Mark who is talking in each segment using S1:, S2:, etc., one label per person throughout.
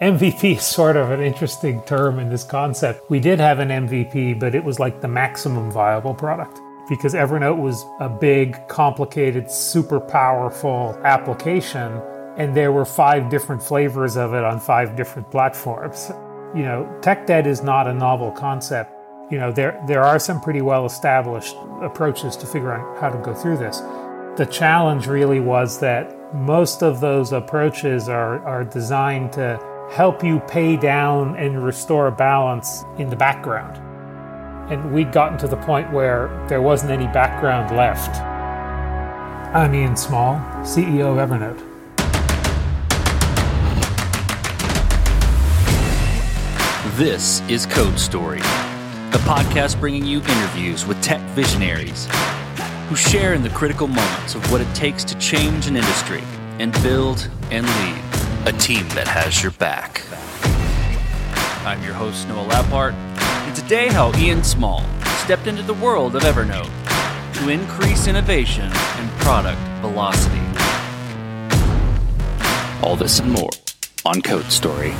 S1: MVP is sort of an interesting term in this concept. We did have an MVP, but it was like the maximum viable product because Evernote was a big, complicated, super powerful application, and there were five different flavors of it on five different platforms. You know, tech debt is not a novel concept. You know, there there are some pretty well established approaches to figure out how to go through this. The challenge really was that most of those approaches are, are designed to help you pay down and restore balance in the background. And we'd gotten to the point where there wasn't any background left. I'm Ian Small, CEO of Evernote.
S2: This is Code Story, the podcast bringing you interviews with tech visionaries who share in the critical moments of what it takes to change an industry and build and lead a team that has your back. I'm your host, Noah Labhart, and today, how Ian Small stepped into the world of Evernote to increase innovation and product velocity. All this and more on Code Story.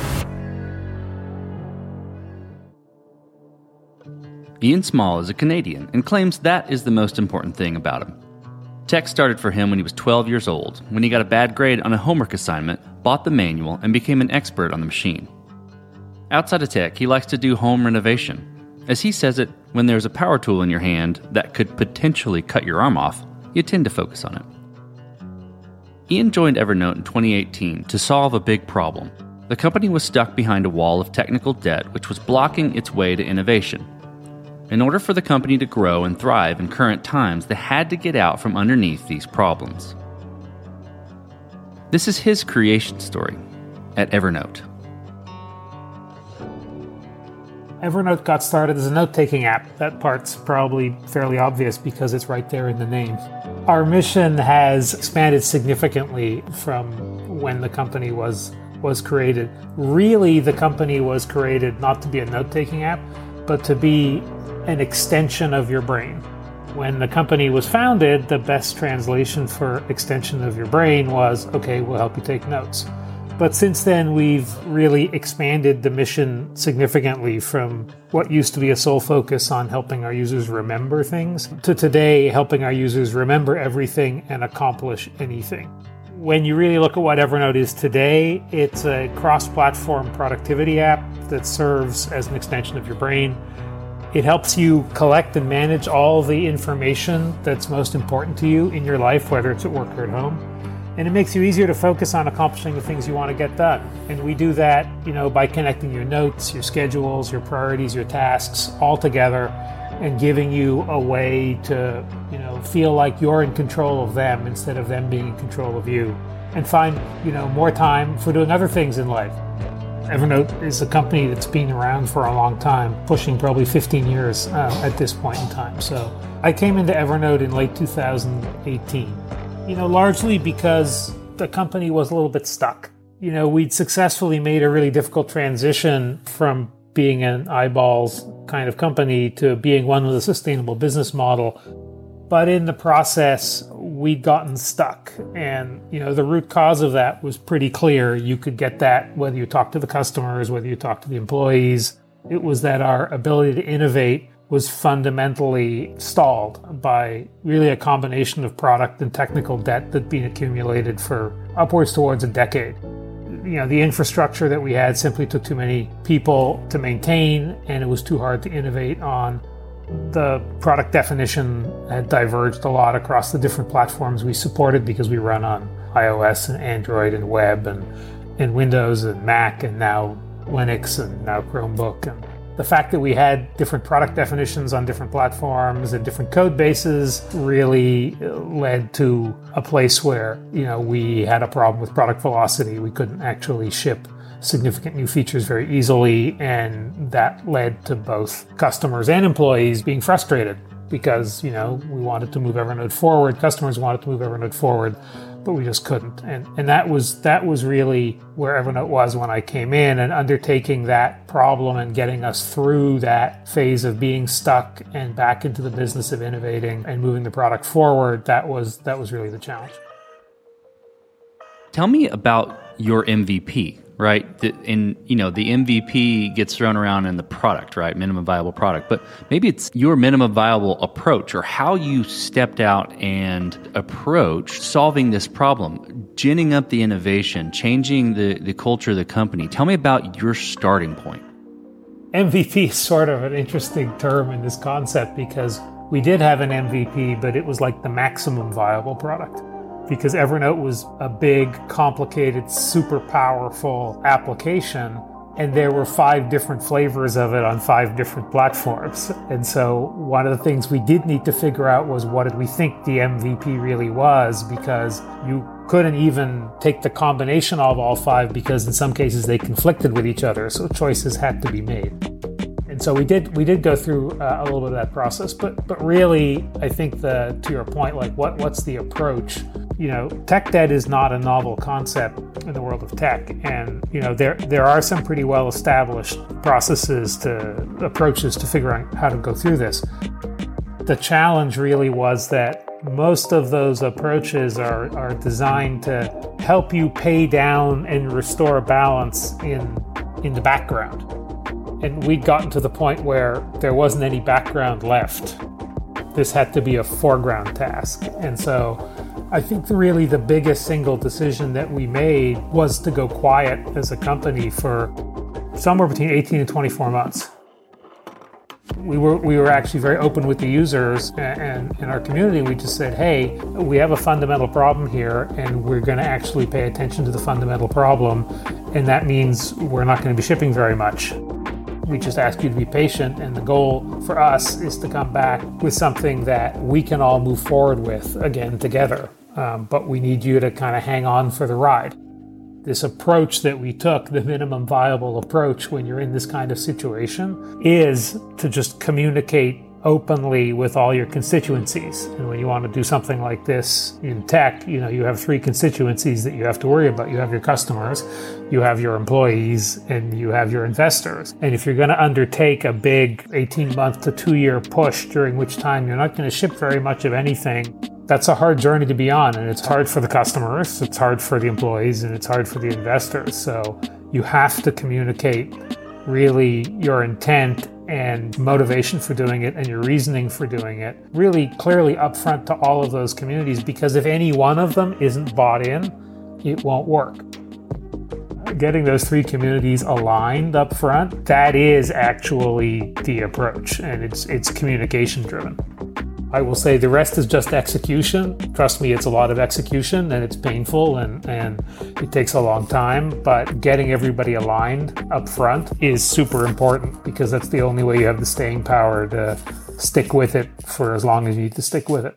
S2: Ian Small is a Canadian and claims that is the most important thing about him. Tech started for him when he was 12 years old, when he got a bad grade on a homework assignment, bought the manual, and became an expert on the machine. Outside of tech, he likes to do home renovation. As he says it, when there's a power tool in your hand that could potentially cut your arm off, you tend to focus on it. Ian joined Evernote in 2018 to solve a big problem. The company was stuck behind a wall of technical debt which was blocking its way to innovation. In order for the company to grow and thrive in current times, they had to get out from underneath these problems. This is his creation story at Evernote.
S1: Evernote got started as a note taking app. That part's probably fairly obvious because it's right there in the name. Our mission has expanded significantly from when the company was was created. Really, the company was created not to be a note taking app, but to be an extension of your brain. When the company was founded, the best translation for extension of your brain was okay, we'll help you take notes. But since then, we've really expanded the mission significantly from what used to be a sole focus on helping our users remember things to today helping our users remember everything and accomplish anything. When you really look at what Evernote is today, it's a cross platform productivity app that serves as an extension of your brain it helps you collect and manage all the information that's most important to you in your life, whether it's at work or at home. And it makes you easier to focus on accomplishing the things you want to get done. And we do that, you know, by connecting your notes, your schedules, your priorities, your tasks all together and giving you a way to, you know, feel like you're in control of them instead of them being in control of you. And find, you know, more time for doing other things in life. Evernote is a company that's been around for a long time, pushing probably 15 years uh, at this point in time. So I came into Evernote in late 2018, you know, largely because the company was a little bit stuck. You know, we'd successfully made a really difficult transition from being an eyeballs kind of company to being one with a sustainable business model. But in the process, we'd gotten stuck. And, you know, the root cause of that was pretty clear. You could get that whether you talk to the customers, whether you talk to the employees. It was that our ability to innovate was fundamentally stalled by really a combination of product and technical debt that'd been accumulated for upwards towards a decade. You know, the infrastructure that we had simply took too many people to maintain, and it was too hard to innovate on the product definition had diverged a lot across the different platforms we supported because we run on iOS and Android and web and, and Windows and Mac and now Linux and now Chromebook. And the fact that we had different product definitions on different platforms and different code bases really uh, led to a place where, you know, we had a problem with product velocity. We couldn't actually ship significant new features very easily, and that led to both customers and employees being frustrated because you know we wanted to move Evernote forward, customers wanted to move Evernote forward, but we just couldn't. And and that was that was really where Evernote was when I came in, and undertaking that problem and getting us through that phase of being stuck and back into the business of innovating and moving the product forward. That was that was really the challenge.
S2: Tell me about your MVP right? And you know, the MVP gets thrown around in the product, right? Minimum viable product, but maybe it's your minimum viable approach or how you stepped out and approach solving this problem, ginning up the innovation, changing the, the culture of the company. Tell me about your starting point.
S1: MVP is sort of an interesting term in this concept because we did have an MVP, but it was like the maximum viable product because Evernote was a big, complicated, super powerful application. And there were five different flavors of it on five different platforms. And so, one of the things we did need to figure out was what did we think the MVP really was because you couldn't even take the combination of all five because in some cases they conflicted with each other. So, choices had to be made and so we did we did go through uh, a little bit of that process but but really i think the to your point like what what's the approach you know tech debt is not a novel concept in the world of tech and you know there there are some pretty well established processes to approaches to figure out how to go through this the challenge really was that most of those approaches are, are designed to help you pay down and restore balance in in the background and we'd gotten to the point where there wasn't any background left. This had to be a foreground task. And so I think really the biggest single decision that we made was to go quiet as a company for somewhere between 18 and 24 months. We were we were actually very open with the users and in our community. We just said, "Hey, we have a fundamental problem here, and we're going to actually pay attention to the fundamental problem, and that means we're not going to be shipping very much." We just ask you to be patient, and the goal for us is to come back with something that we can all move forward with again together. Um, but we need you to kind of hang on for the ride. This approach that we took, the minimum viable approach when you're in this kind of situation, is to just communicate openly with all your constituencies. And when you want to do something like this in tech, you know, you have three constituencies that you have to worry about. You have your customers, you have your employees, and you have your investors. And if you're going to undertake a big 18 month to two year push during which time you're not going to ship very much of anything, that's a hard journey to be on. And it's hard for the customers, it's hard for the employees, and it's hard for the investors. So you have to communicate really your intent and motivation for doing it and your reasoning for doing it really clearly upfront to all of those communities because if any one of them isn't bought in, it won't work. Getting those three communities aligned up front, that is actually the approach and it's it's communication driven. I will say the rest is just execution. Trust me, it's a lot of execution and it's painful and, and it takes a long time. But getting everybody aligned up front is super important because that's the only way you have the staying power to stick with it for as long as you need to stick with it.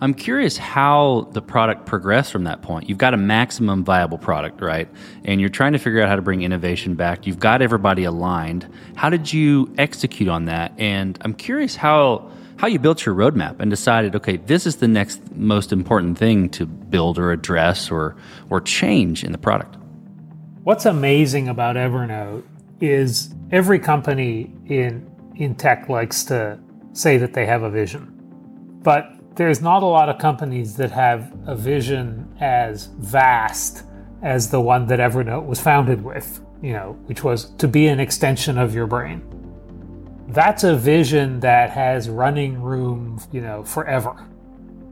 S2: I'm curious how the product progressed from that point. You've got a maximum viable product, right? And you're trying to figure out how to bring innovation back. You've got everybody aligned. How did you execute on that? And I'm curious how how you built your roadmap and decided, okay, this is the next most important thing to build or address or or change in the product.
S1: What's amazing about Evernote is every company in in tech likes to say that they have a vision. But there's not a lot of companies that have a vision as vast as the one that Evernote was founded with, you know, which was to be an extension of your brain. That's a vision that has running room, you know, forever.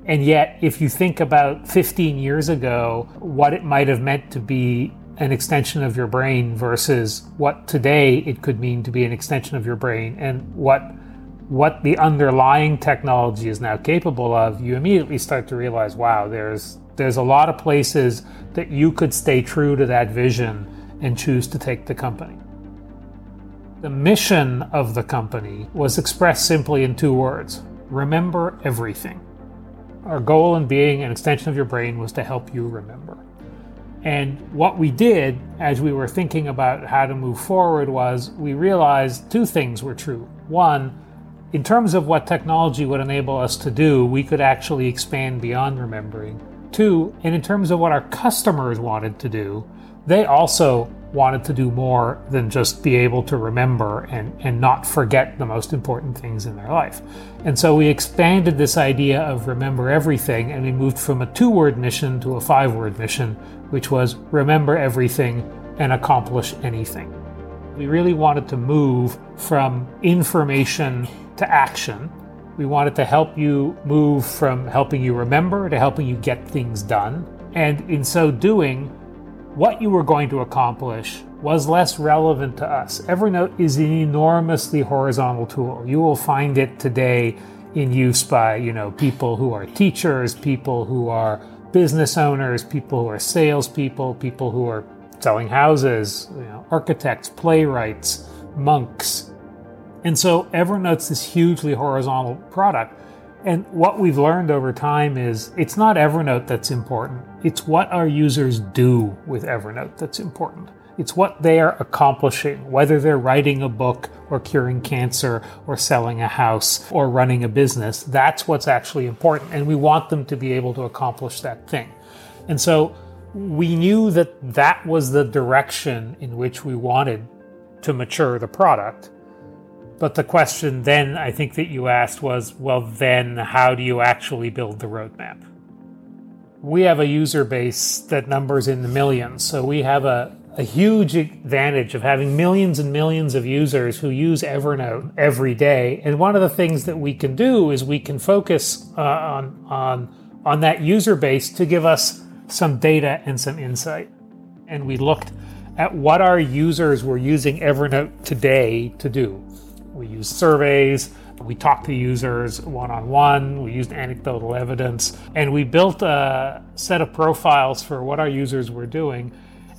S1: And yet, if you think about 15 years ago, what it might have meant to be an extension of your brain versus what today it could mean to be an extension of your brain and what what the underlying technology is now capable of, you immediately start to realize, wow, there's there's a lot of places that you could stay true to that vision and choose to take the company. The mission of the company was expressed simply in two words remember everything. Our goal in being an extension of your brain was to help you remember. And what we did as we were thinking about how to move forward was we realized two things were true. One, in terms of what technology would enable us to do, we could actually expand beyond remembering. Two, and in terms of what our customers wanted to do, they also wanted to do more than just be able to remember and, and not forget the most important things in their life. And so we expanded this idea of remember everything and we moved from a two word mission to a five word mission, which was remember everything and accomplish anything. We really wanted to move from information to action. We wanted to help you move from helping you remember to helping you get things done. And in so doing, what you were going to accomplish was less relevant to us. Evernote is an enormously horizontal tool. You will find it today in use by, you know, people who are teachers, people who are business owners, people who are salespeople, people who are selling houses, you know, architects, playwrights, monks. And so Evernote's this hugely horizontal product. And what we've learned over time is it's not Evernote that's important. It's what our users do with Evernote that's important. It's what they are accomplishing, whether they're writing a book or curing cancer or selling a house or running a business. That's what's actually important. And we want them to be able to accomplish that thing. And so we knew that that was the direction in which we wanted to mature the product. But the question then I think that you asked was well, then how do you actually build the roadmap? We have a user base that numbers in the millions. So we have a, a huge advantage of having millions and millions of users who use Evernote every day. And one of the things that we can do is we can focus uh, on, on, on that user base to give us some data and some insight. And we looked at what our users were using Evernote today to do. We used surveys, we talked to users one on one, we used anecdotal evidence, and we built a set of profiles for what our users were doing.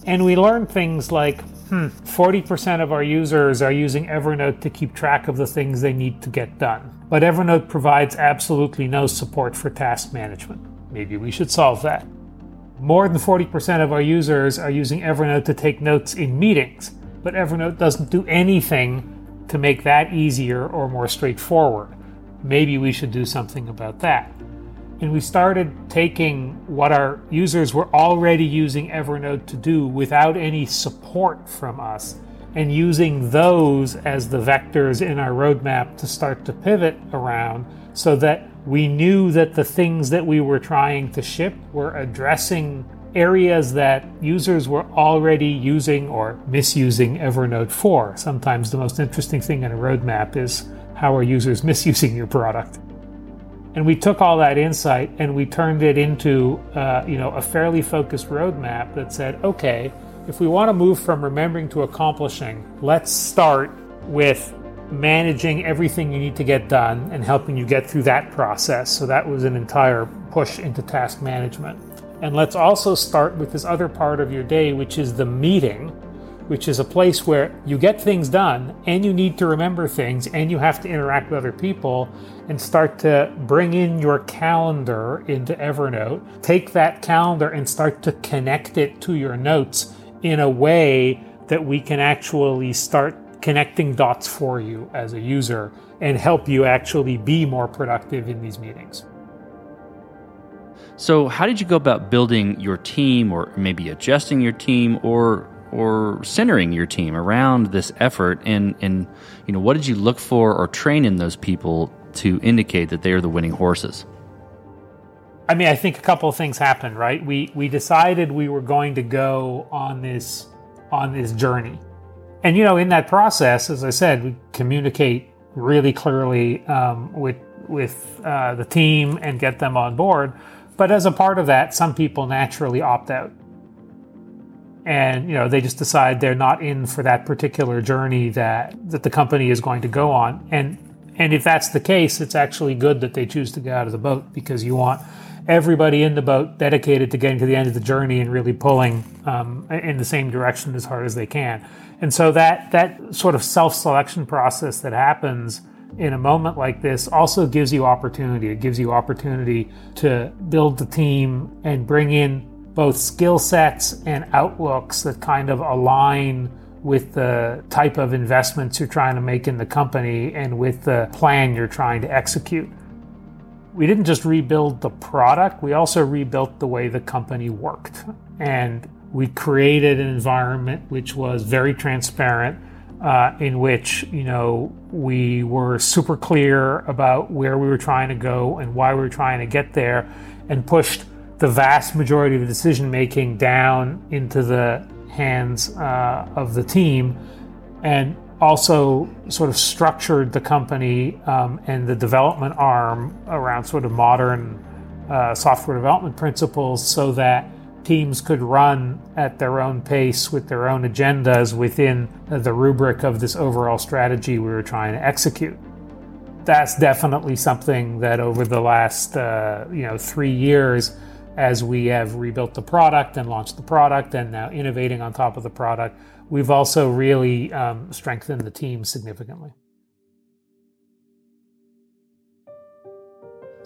S1: And we learned things like hmm, 40% of our users are using Evernote to keep track of the things they need to get done. But Evernote provides absolutely no support for task management. Maybe we should solve that. More than 40% of our users are using Evernote to take notes in meetings, but Evernote doesn't do anything to make that easier or more straightforward. Maybe we should do something about that. And we started taking what our users were already using Evernote to do without any support from us and using those as the vectors in our roadmap to start to pivot around so that we knew that the things that we were trying to ship were addressing areas that users were already using or misusing Evernote for. Sometimes the most interesting thing in a roadmap is how are users misusing your product. And we took all that insight and we turned it into, uh, you know, a fairly focused roadmap that said, okay, if we want to move from remembering to accomplishing, let's start with managing everything you need to get done and helping you get through that process. So that was an entire push into task management. And let's also start with this other part of your day, which is the meeting, which is a place where you get things done and you need to remember things and you have to interact with other people and start to bring in your calendar into Evernote. Take that calendar and start to connect it to your notes in a way that we can actually start connecting dots for you as a user and help you actually be more productive in these meetings.
S2: So, how did you go about building your team or maybe adjusting your team or or centering your team around this effort and and you know what did you look for or train in those people to indicate that they are the winning horses?
S1: I mean, I think a couple of things happened, right? We we decided we were going to go on this on this journey and you know, in that process, as I said, we communicate really clearly um, with with uh, the team and get them on board. But as a part of that, some people naturally opt out, and you know they just decide they're not in for that particular journey that that the company is going to go on. And and if that's the case, it's actually good that they choose to get out of the boat because you want everybody in the boat dedicated to getting to the end of the journey and really pulling um, in the same direction as hard as they can. And so that that sort of self-selection process that happens in a moment like this also gives you opportunity. It gives you opportunity to build the team and bring in both skill sets and outlooks that kind of align with the type of investments you're trying to make in the company and with the plan you're trying to execute. We didn't just rebuild the product, we also rebuilt the way the company worked. And We created an environment which was very transparent, uh, in which you know we were super clear about where we were trying to go and why we were trying to get there, and pushed the vast majority of the decision making down into the hands uh, of the team, and also sort of structured the company um, and the development arm around sort of modern uh, software development principles so that teams could run at their own pace with their own agendas within the rubric of this overall strategy we were trying to execute. That's definitely something that over the last uh, you know three years, as we have rebuilt the product and launched the product and now innovating on top of the product, we've also really um, strengthened the team significantly.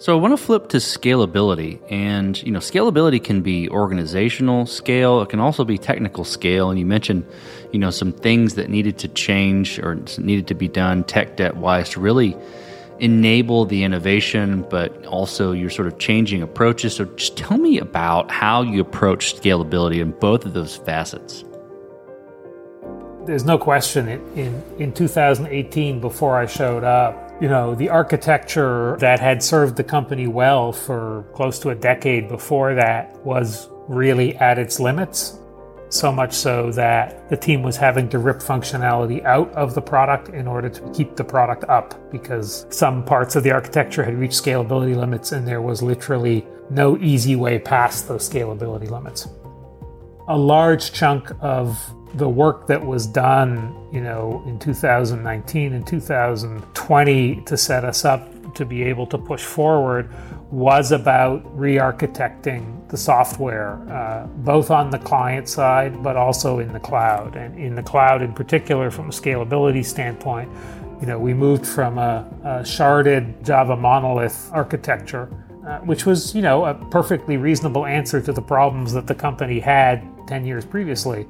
S2: So I want to flip to scalability, and you know, scalability can be organizational scale. It can also be technical scale. And you mentioned, you know, some things that needed to change or needed to be done tech debt wise to really enable the innovation, but also you're sort of changing approaches. So just tell me about how you approach scalability in both of those facets.
S1: There's no question in, in, in 2018, before I showed up, you know, the architecture that had served the company well for close to a decade before that was really at its limits. So much so that the team was having to rip functionality out of the product in order to keep the product up because some parts of the architecture had reached scalability limits and there was literally no easy way past those scalability limits. A large chunk of the work that was done, you know, in 2019 and 2020 to set us up to be able to push forward was about re-architecting the software, uh, both on the client side but also in the cloud. And in the cloud, in particular, from a scalability standpoint, you know, we moved from a, a sharded Java monolith architecture, uh, which was, you know, a perfectly reasonable answer to the problems that the company had 10 years previously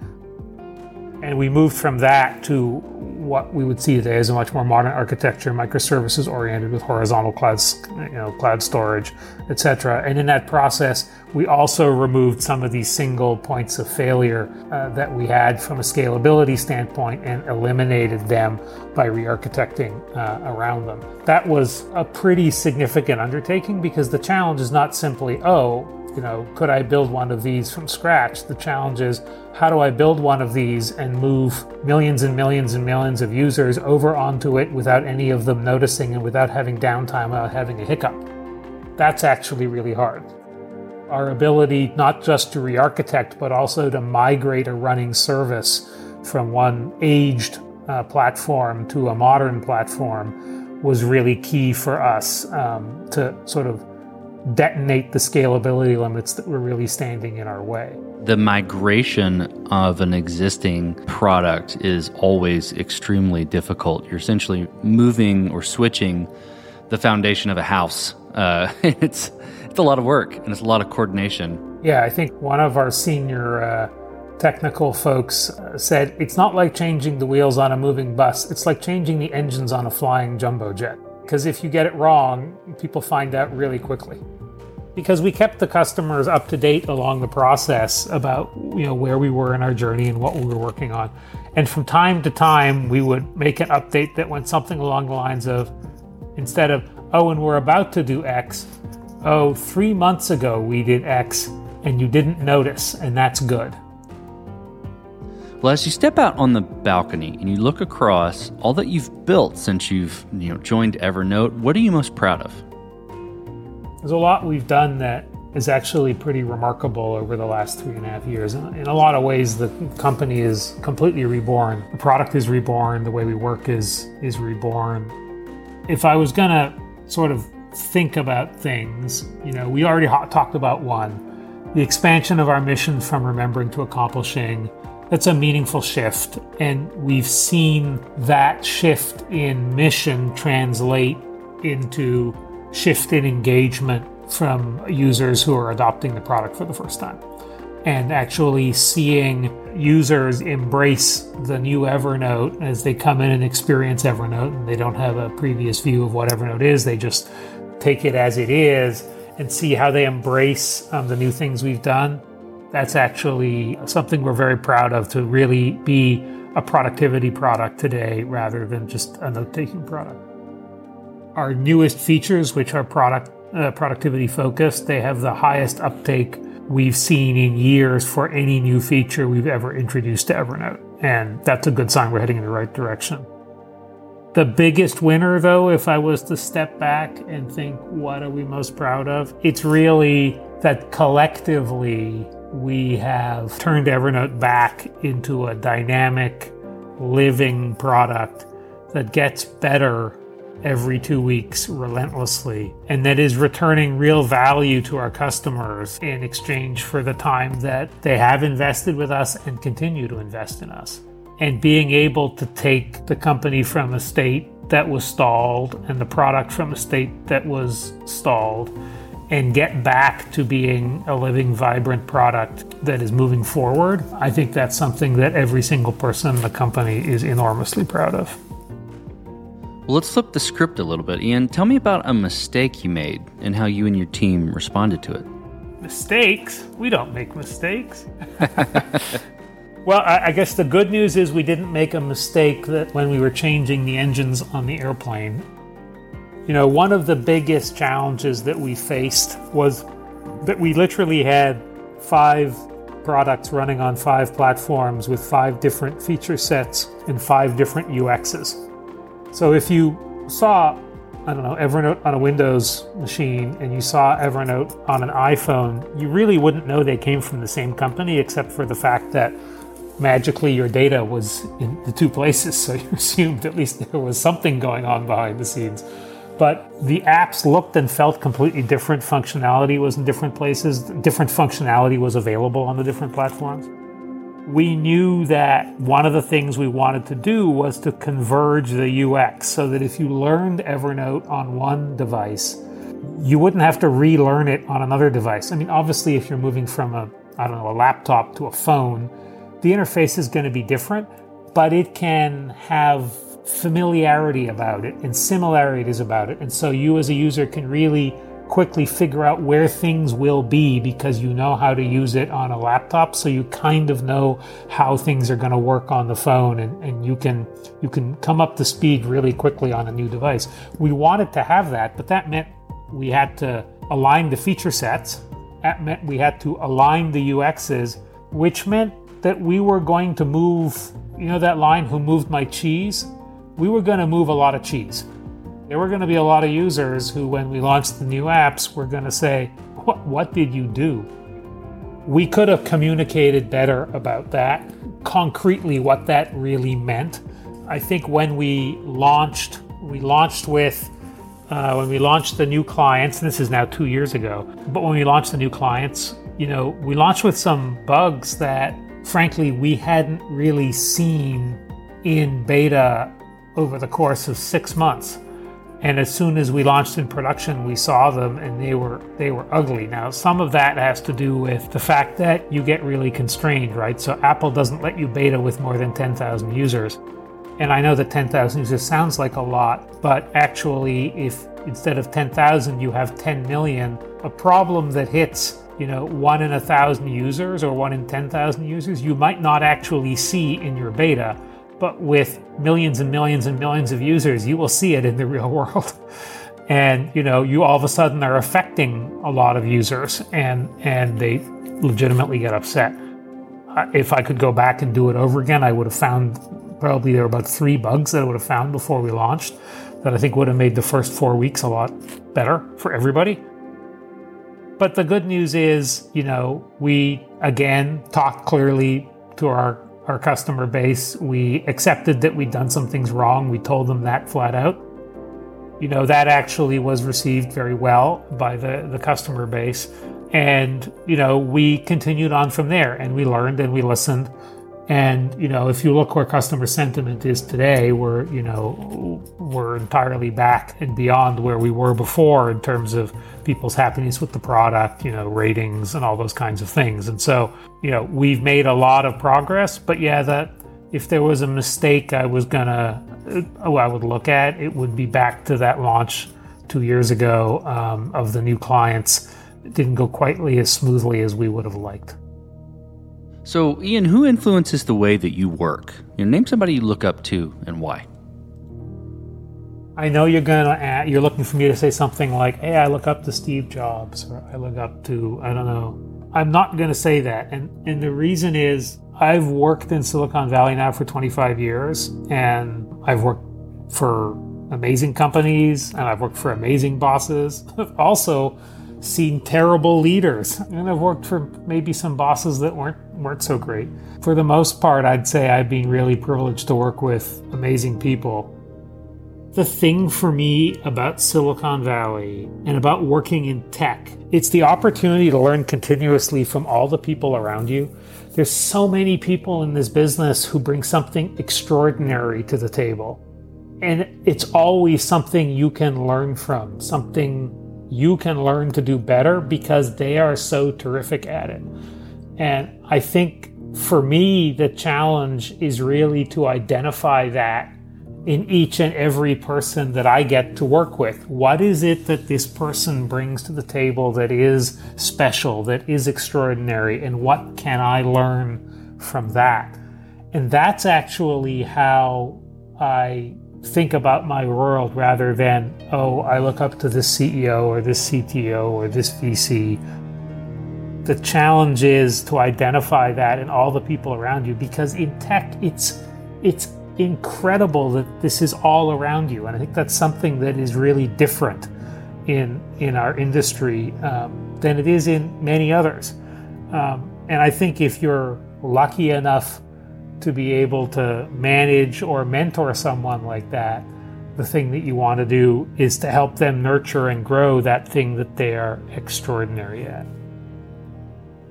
S1: and we moved from that to what we would see today as a much more modern architecture, microservices oriented with horizontal clouds, you know, cloud storage, etc. And in that process, we also removed some of these single points of failure uh, that we had from a scalability standpoint and eliminated them by re-architecting uh, around them. That was a pretty significant undertaking because the challenge is not simply, oh, you know, could I build one of these from scratch? The challenge is how do I build one of these and move millions and millions and millions of users over onto it without any of them noticing and without having downtime, without having a hiccup? That's actually really hard. Our ability not just to re architect, but also to migrate a running service from one aged uh, platform to a modern platform was really key for us um, to sort of detonate the scalability limits that were really standing in our way.
S2: The migration of an existing product is always extremely difficult. You're essentially moving or switching the foundation of a house. Uh, it's it's a lot of work and it's a lot of coordination.
S1: Yeah, I think one of our senior uh, technical folks uh, said it's not like changing the wheels on a moving bus. It's like changing the engines on a flying jumbo jet because if you get it wrong, people find out really quickly. Because we kept the customers up to date along the process about you know where we were in our journey and what we were working on. And from time to time, we would make an update that went something along the lines of instead of, oh, and we're about to do X, oh, three months ago we did X and you didn't notice, and that's good.
S2: Well, as you step out on the balcony and you look across all that you've built since you've you know joined Evernote, what are you most proud of?
S1: There's a lot we've done that is actually pretty remarkable over the last three and a half years. In a lot of ways, the company is completely reborn. The product is reborn. The way we work is is reborn. If I was gonna sort of think about things, you know, we already talked about one, the expansion of our mission from remembering to accomplishing that's a meaningful shift. And we've seen that shift in mission translate into shift in engagement from users who are adopting the product for the first time. And actually seeing users embrace the new Evernote as they come in and experience Evernote, and they don't have a previous view of what Evernote is, they just take it as it is and see how they embrace um, the new things we've done That's actually something we're very proud of to really be a productivity product today rather than just a note taking product. Our newest features, which are product uh, productivity focused, they have the highest uptake we've seen in years for any new feature we've ever introduced to Evernote. And that's a good sign we're heading in the right direction. The biggest winner, though, if I was to step back and think, what are we most proud of? It's really that collectively we have turned Evernote back into a dynamic, living product that gets better every two weeks relentlessly and that is returning real value to our customers in exchange for the time that they have invested with us and continue to invest in us. And being able to take the company from a state that was stalled and the product from a state that was stalled and get back to being a living, vibrant product that is moving forward, I think that's something that every single person in the company is enormously proud of.
S2: Well, let's flip the script a little bit. Ian, tell me about a mistake you made and how you and your team responded to it.
S1: Mistakes? We don't make mistakes. well, I, I guess the good news is we didn't make a mistake that when we were changing the engines on the airplane. You know, one of the biggest challenges that we faced was that we literally had five products running on five platforms with five different feature sets and five different UXs. So if you saw, I don't know, Evernote on a Windows machine and you saw Evernote on an iPhone, you really wouldn't know they came from the same company except for the fact that magically your data was in the two places. So you assumed at least there was something going on behind the scenes. But the apps looked and felt completely different. Functionality was in different places, different functionality was available on the different platforms we knew that one of the things we wanted to do was to converge the UX so that if you learned Evernote on one device, you wouldn't have to relearn it on another device. I mean, obviously, if you're moving from a, I don't know, a laptop to a phone, the interface is going to be different, but it can have familiarity about it and similarities about it. And so you as a user can really quickly figure out where things will be because you know how to use it on a laptop. So you kind of know how things are going to work on the phone and, and you can you can come up to speed really quickly on a new device. We wanted to have that but that meant we had to align the feature sets. That meant we had to align the uxs which meant that we were going to move you know that line who moved my cheese we were going to move a lot of cheese there were going to be a lot of users who, when we launched the new apps, were going to say, what, what did you do? We could have communicated better about that, concretely, what that really meant. I think when we launched, we launched with uh, when we launched the new clients, this is now two years ago, but when we launched the new clients, you know, we launched with some bugs that, frankly, we hadn't really seen in beta over the course of six months. And as soon as we launched in production, we saw them and they were they were ugly. Now, some of that has to do with the fact that you get really constrained, right? So Apple doesn't let you beta with more than 10,000 users. And I know that 10,000 users sounds like a lot, but actually if instead of 10,000 you have 10 million, a problem that hits you know, one in a thousand users or one in 10,000 users, you might not actually see in your beta but with millions and millions and millions of users, you will see it in the real world. and you know, you all of a sudden are affecting a lot of users, and and they legitimately get upset. If I could go back and do it over again, I would have found probably there were about three bugs that I would have found before we launched that I think would have made the first four weeks a lot better for everybody. But the good news is, you know, we again talked clearly to our our customer base. We accepted that we'd done some things wrong. We told them that flat out. You know, that actually was received very well by the, the customer base. And, you know, we continued on from there and we learned and we listened and you know, if you look where customer sentiment is today, we're you know we're entirely back and beyond where we were before in terms of people's happiness with the product, you know, ratings and all those kinds of things. And so, you know, we've made a lot of progress. But yeah, that if there was a mistake I was gonna, oh, I would look at it would be back to that launch two years ago um, of the new clients. It didn't go quite as smoothly as we would have liked.
S2: So, Ian, who influences the way that you work? You know, name somebody you look up to and why.
S1: I know you're gonna you're looking for me to say something like, "Hey, I look up to Steve Jobs," or "I look up to I don't know." I'm not gonna say that, and and the reason is I've worked in Silicon Valley now for 25 years, and I've worked for amazing companies, and I've worked for amazing bosses. I've also seen terrible leaders, and I've worked for maybe some bosses that weren't weren't so great. For the most part, I'd say I've been really privileged to work with amazing people. The thing for me about Silicon Valley and about working in tech, it's the opportunity to learn continuously from all the people around you. There's so many people in this business who bring something extraordinary to the table. And it's always something you can learn from, something you can learn to do better because they are so terrific at it. And I think for me, the challenge is really to identify that in each and every person that I get to work with. What is it that this person brings to the table that is special, that is extraordinary, and what can I learn from that? And that's actually how I think about my world rather than, oh, I look up to this CEO or this CTO or this VC. The challenge is to identify that in all the people around you because in tech it's it's incredible that this is all around you. And I think that's something that is really different in in our industry um, than it is in many others. Um, and I think if you're lucky enough to be able to manage or mentor someone like that, the thing that you want to do is to help them nurture and grow that thing that they are extraordinary at.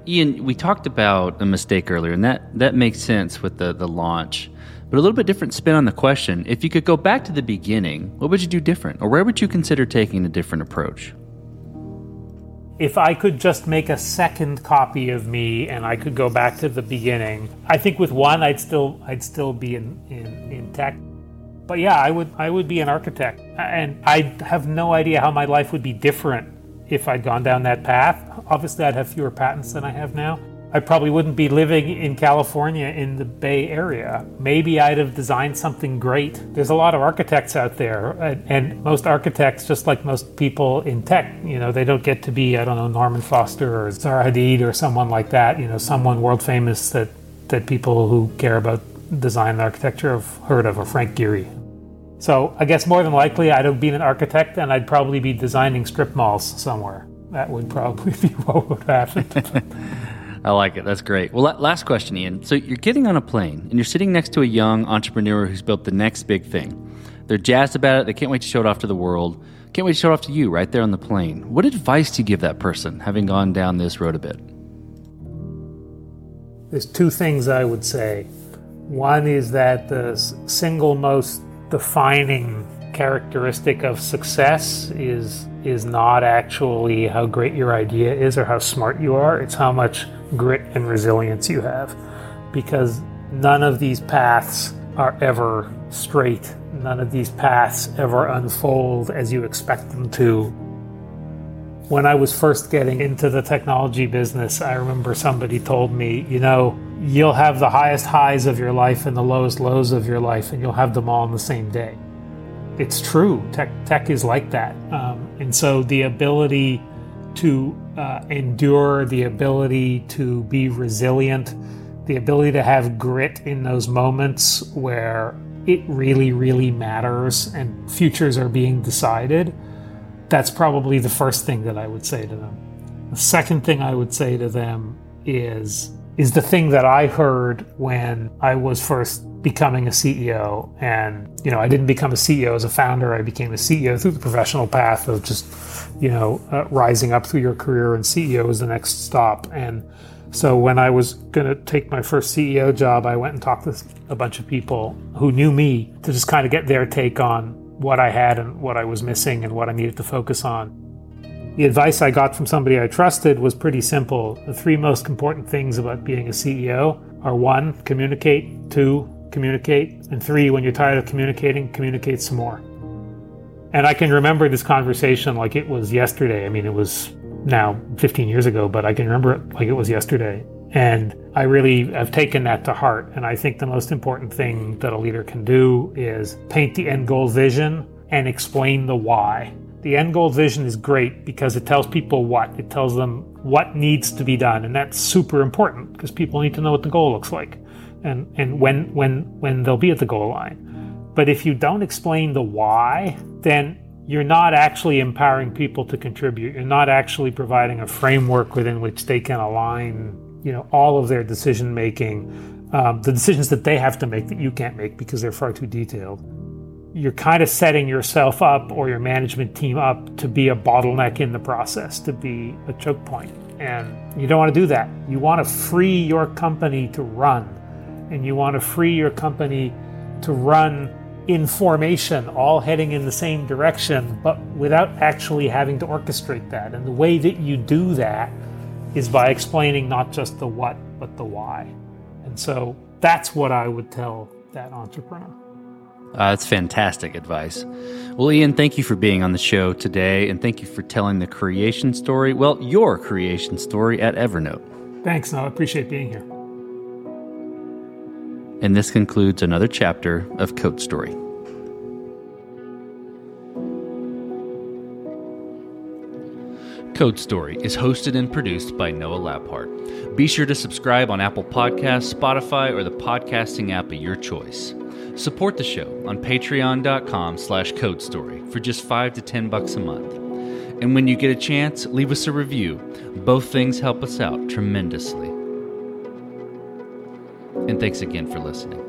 S2: Ian, we talked about a mistake earlier, and that, that makes sense with the, the launch. But a little bit different spin on the question. If you could go back to the beginning, what would you do different? Or where would you consider taking a different approach?
S1: if I could just make a second copy of me and I could go back to the beginning, I think with one I'd still I'd still be in, in, in tech. But yeah, I would I would be an architect. And I have no idea how my life would be different if I'd gone down that path. Obviously I'd have fewer patents than I have now. I probably wouldn't be living in California in the Bay Area. Maybe I'd have designed something great. There's a lot of architects out there, and most architects, just like most people in tech, you know, they don't get to be, I don't know, Norman Foster or Zaha Hadid or someone like that, you know, someone world famous that, that people who care about design and architecture have heard of, or Frank Gehry. So I guess more than likely I'd have been an architect and I'd probably be designing strip malls somewhere. That would probably be what would happen.
S2: I like it. That's great. Well, last question, Ian. So you're getting on a plane and you're sitting next to a young entrepreneur who's built the next big thing. They're jazzed about it. They can't wait to show it off to the world. Can't wait to show it off to you right there on the plane. What advice do you give that person, having gone down this road a bit?
S1: There's two things I would say. One is that the single most defining characteristic of success is is not actually how great your idea is or how smart you are. It's how much grit and resilience you have because none of these paths are ever straight. None of these paths ever unfold as you expect them to. When I was first getting into the technology business, I remember somebody told me, you know, you'll have the highest highs of your life and the lowest lows of your life, and you'll have them all in the same day. It's true. Tech, tech is like that. Um, and so the ability to uh, endure, the ability to be resilient, the ability to have grit in those moments where it really, really matters and futures are being decided, that's probably the first thing that I would say to them. The second thing I would say to them is is the thing that I heard when I was first becoming a CEO. And, you know, I didn't become a CEO as a founder. I became a CEO through the professional path of just, you know, uh, rising up through your career and CEO was the next stop. And so when I was going to take my first CEO job, I went and talked to a bunch of people who knew me to just kind of get their take on what I had and what I was missing and what I needed to focus on. The advice I got from somebody I trusted was pretty simple. The three most important things about being a CEO are one, communicate, two, communicate, and three, when you're tired of communicating, communicate some more. And I can remember this conversation like it was yesterday. I mean, it was now 15 years ago, but I can remember it like it was yesterday. And I really have taken that to heart. And I think the most important thing that a leader can do is paint the end goal vision and explain the why. The end goal vision is great because it tells people what. It tells them what needs to be done. And that's super important because people need to know what the goal looks like and, and when, when, when they'll be at the goal line. But if you don't explain the why, then you're not actually empowering people to contribute. You're not actually providing a framework within which they can align you know all of their decision making, um, the decisions that they have to make that you can't make because they're far too detailed. You're kind of setting yourself up or your management team up to be a bottleneck in the process, to be a choke point. And you don't want to do that. You want to free your company to run, and you want to free your company to run in formation, all heading in the same direction, but without actually having to orchestrate that. And the way that you do that is by explaining not just the what, but the why. And so that's what I would tell that entrepreneur.
S2: Uh, that's fantastic advice. Well, Ian, thank you for being on the show today, and thank you for telling the creation story, well, your creation story at Evernote.
S1: Thanks, Noah. I appreciate being here.
S2: And this concludes another chapter of Code Story. Code Story is hosted and produced by Noah Labhart. Be sure to subscribe on Apple Podcasts, Spotify, or the podcasting app of your choice. Support the show on patreon.com slash codestory for just 5 to 10 bucks a month. And when you get a chance, leave us a review. Both things help us out tremendously. And thanks again for listening.